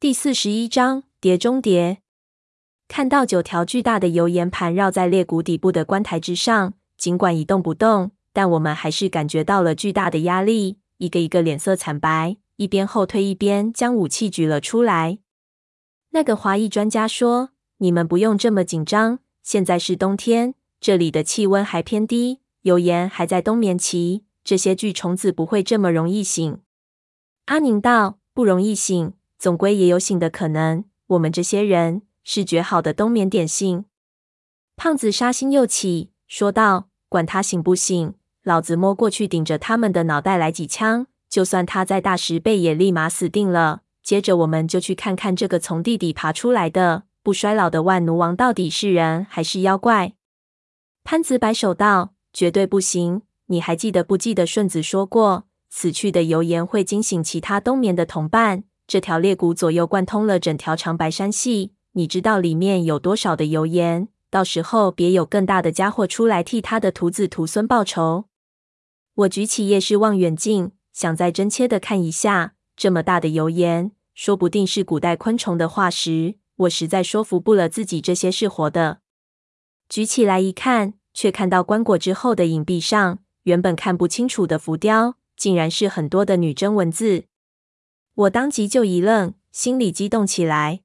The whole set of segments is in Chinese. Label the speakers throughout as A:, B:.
A: 第四十一章碟中谍。看到九条巨大的油盐盘绕在裂谷底部的棺台之上，尽管一动不动，但我们还是感觉到了巨大的压力。一个一个脸色惨白，一边后退一边将武器举了出来。那个华裔专家说：“你们不用这么紧张，现在是冬天，这里的气温还偏低，油盐还在冬眠期，这些巨虫子不会这么容易醒。”阿宁道：“不容易醒。”总归也有醒的可能。我们这些人是绝好的冬眠点心。胖子杀心又起，说道：“管他醒不醒，老子摸过去顶着他们的脑袋来几枪，就算他再大十倍，也立马死定了。”接着，我们就去看看这个从地底爬出来的不衰老的万奴王到底是人还是妖怪。潘子摆手道：“绝对不行！你还记得不记得顺子说过，死去的油盐会惊醒其他冬眠的同伴。”这条裂谷左右贯通了整条长白山系，你知道里面有多少的油盐？到时候别有更大的家伙出来替他的徒子徒孙报仇。我举起夜视望远镜，想再真切的看一下，这么大的油盐，说不定是古代昆虫的化石。我实在说服不了自己，这些是活的。举起来一看，却看到棺椁之后的影壁上，原本看不清楚的浮雕，竟然是很多的女真文字。我当即就一愣，心里激动起来。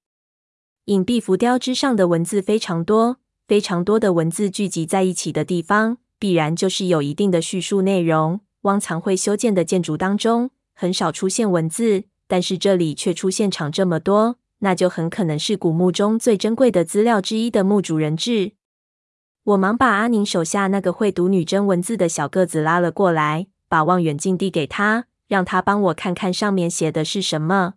A: 隐蔽浮雕之上的文字非常多，非常多的文字聚集在一起的地方，必然就是有一定的叙述内容。汪藏会修建的建筑当中，很少出现文字，但是这里却出现场这么多，那就很可能是古墓中最珍贵的资料之一的墓主人志。我忙把阿宁手下那个会读女真文字的小个子拉了过来，把望远镜递给他。让他帮我看看上面写的是什么。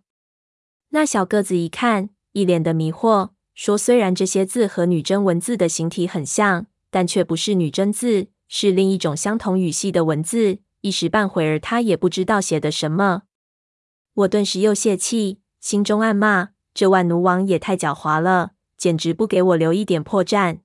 A: 那小个子一看，一脸的迷惑，说：“虽然这些字和女真文字的形体很像，但却不是女真字，是另一种相同语系的文字。”一时半会儿，他也不知道写的什么。我顿时又泄气，心中暗骂：“这万奴王也太狡猾了，简直不给我留一点破绽。”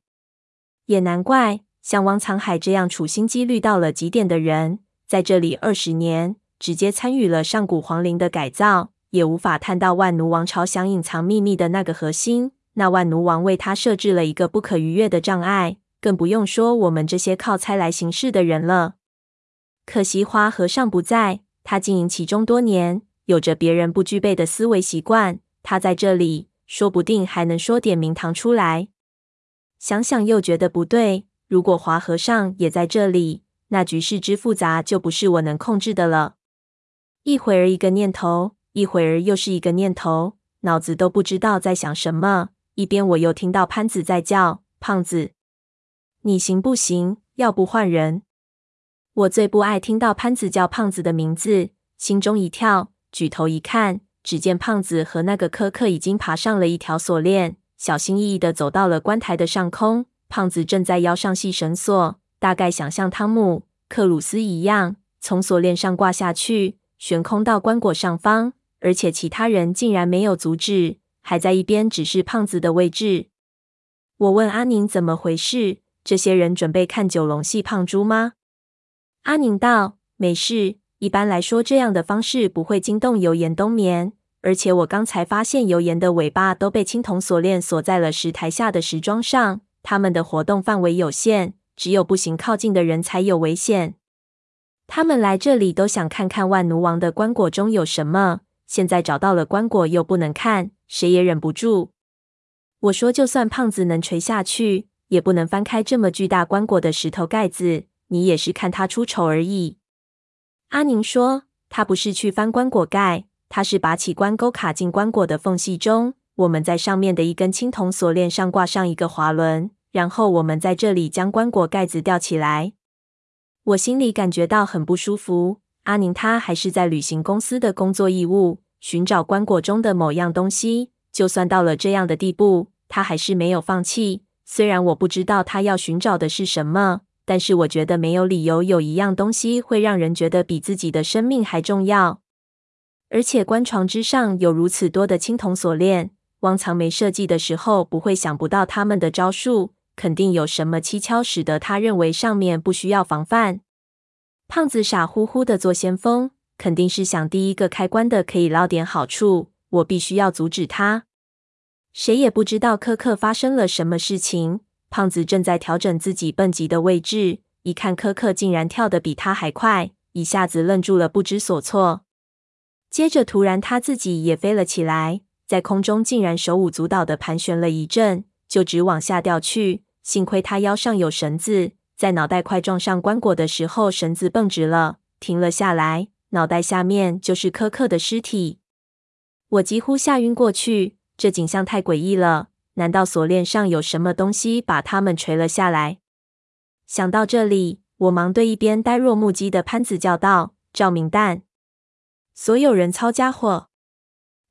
A: 也难怪，像汪藏海这样处心积虑到了极点的人，在这里二十年。直接参与了上古皇陵的改造，也无法探到万奴王朝想隐藏秘密的那个核心。那万奴王为他设置了一个不可逾越的障碍，更不用说我们这些靠猜来行事的人了。可惜华和尚不在，他经营其中多年，有着别人不具备的思维习惯。他在这里，说不定还能说点名堂出来。想想又觉得不对，如果华和尚也在这里，那局势之复杂就不是我能控制的了。一会儿一个念头，一会儿又是一个念头，脑子都不知道在想什么。一边我又听到潘子在叫：“胖子，你行不行？要不换人？”我最不爱听到潘子叫胖子的名字，心中一跳，举头一看，只见胖子和那个柯克已经爬上了一条锁链，小心翼翼地走到了棺台的上空。胖子正在腰上系绳索，大概想像汤姆克鲁斯一样，从锁链上挂下去。悬空到棺椁上方，而且其他人竟然没有阻止，还在一边指示胖子的位置。我问阿宁怎么回事？这些人准备看九龙戏胖猪吗？阿宁道：没事，一般来说这样的方式不会惊动油盐冬眠。而且我刚才发现油盐的尾巴都被青铜锁链锁在了石台下的石桩上，它们的活动范围有限，只有步行靠近的人才有危险。他们来这里都想看看万奴王的棺椁中有什么。现在找到了棺椁又不能看，谁也忍不住。我说，就算胖子能垂下去，也不能翻开这么巨大棺椁的石头盖子。你也是看他出丑而已。阿宁说，他不是去翻棺椁盖，他是把起棺钩卡进棺椁的缝隙中。我们在上面的一根青铜锁链上挂上一个滑轮，然后我们在这里将棺椁盖子吊起来。我心里感觉到很不舒服。阿宁他还是在履行公司的工作义务，寻找棺椁中的某样东西。就算到了这样的地步，他还是没有放弃。虽然我不知道他要寻找的是什么，但是我觉得没有理由有一样东西会让人觉得比自己的生命还重要。而且棺床之上有如此多的青铜锁链，汪藏没设计的时候不会想不到他们的招数。肯定有什么蹊跷，使得他认为上面不需要防范。胖子傻乎乎的做先锋，肯定是想第一个开关的可以捞点好处。我必须要阻止他。谁也不知道柯克发生了什么事情。胖子正在调整自己蹦极的位置，一看柯克竟然跳得比他还快，一下子愣住了，不知所措。接着，突然他自己也飞了起来，在空中竟然手舞足蹈的盘旋了一阵，就直往下掉去。幸亏他腰上有绳子，在脑袋快撞上棺椁的时候，绳子蹦直了，停了下来。脑袋下面就是柯克的尸体，我几乎吓晕过去。这景象太诡异了，难道锁链上有什么东西把他们垂了下来？想到这里，我忙对一边呆若木鸡的潘子叫道：“照明弹！”所有人操家伙！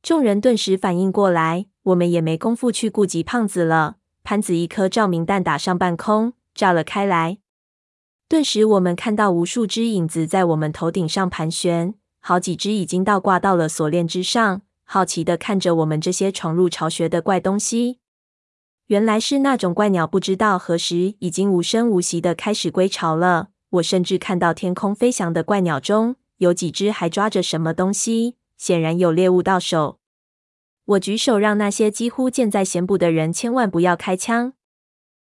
A: 众人顿时反应过来，我们也没工夫去顾及胖子了。潘子一颗照明弹打上半空，炸了开来。顿时，我们看到无数只影子在我们头顶上盘旋，好几只已经倒挂到了锁链之上，好奇的看着我们这些闯入巢穴的怪东西。原来是那种怪鸟，不知道何时已经无声无息地开始归巢了。我甚至看到天空飞翔的怪鸟中有几只还抓着什么东西，显然有猎物到手。我举手让那些几乎箭在弦部的人千万不要开枪。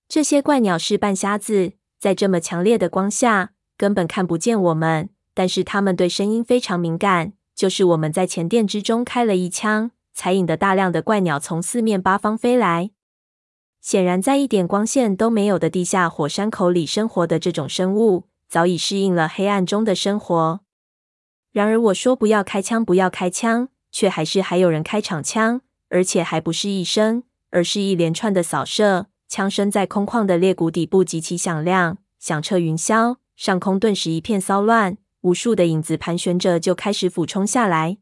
A: 这些怪鸟是半瞎子。在这么强烈的光下，根本看不见我们。但是他们对声音非常敏感，就是我们在前殿之中开了一枪，才引得大量的怪鸟从四面八方飞来。显然，在一点光线都没有的地下火山口里生活的这种生物，早已适应了黑暗中的生活。然而，我说不要开枪，不要开枪，却还是还有人开场枪，而且还不是一声，而是一连串的扫射。枪声在空旷的裂谷底部极其响亮，响彻云霄，上空顿时一片骚乱，无数的影子盘旋着就开始俯冲下来。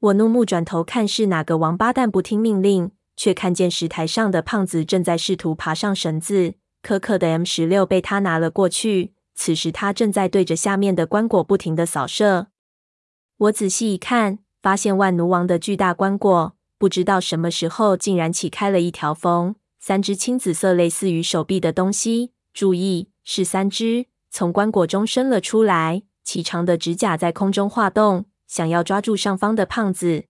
A: 我怒目转头看是哪个王八蛋不听命令，却看见石台上的胖子正在试图爬上绳子。柯克的 M 十六被他拿了过去，此时他正在对着下面的棺椁不停地扫射。我仔细一看，发现万奴王的巨大棺椁不知道什么时候竟然起开了一条缝。三只青紫色、类似于手臂的东西，注意，是三只，从棺椁中伸了出来，齐长的指甲在空中划动，想要抓住上方的胖子。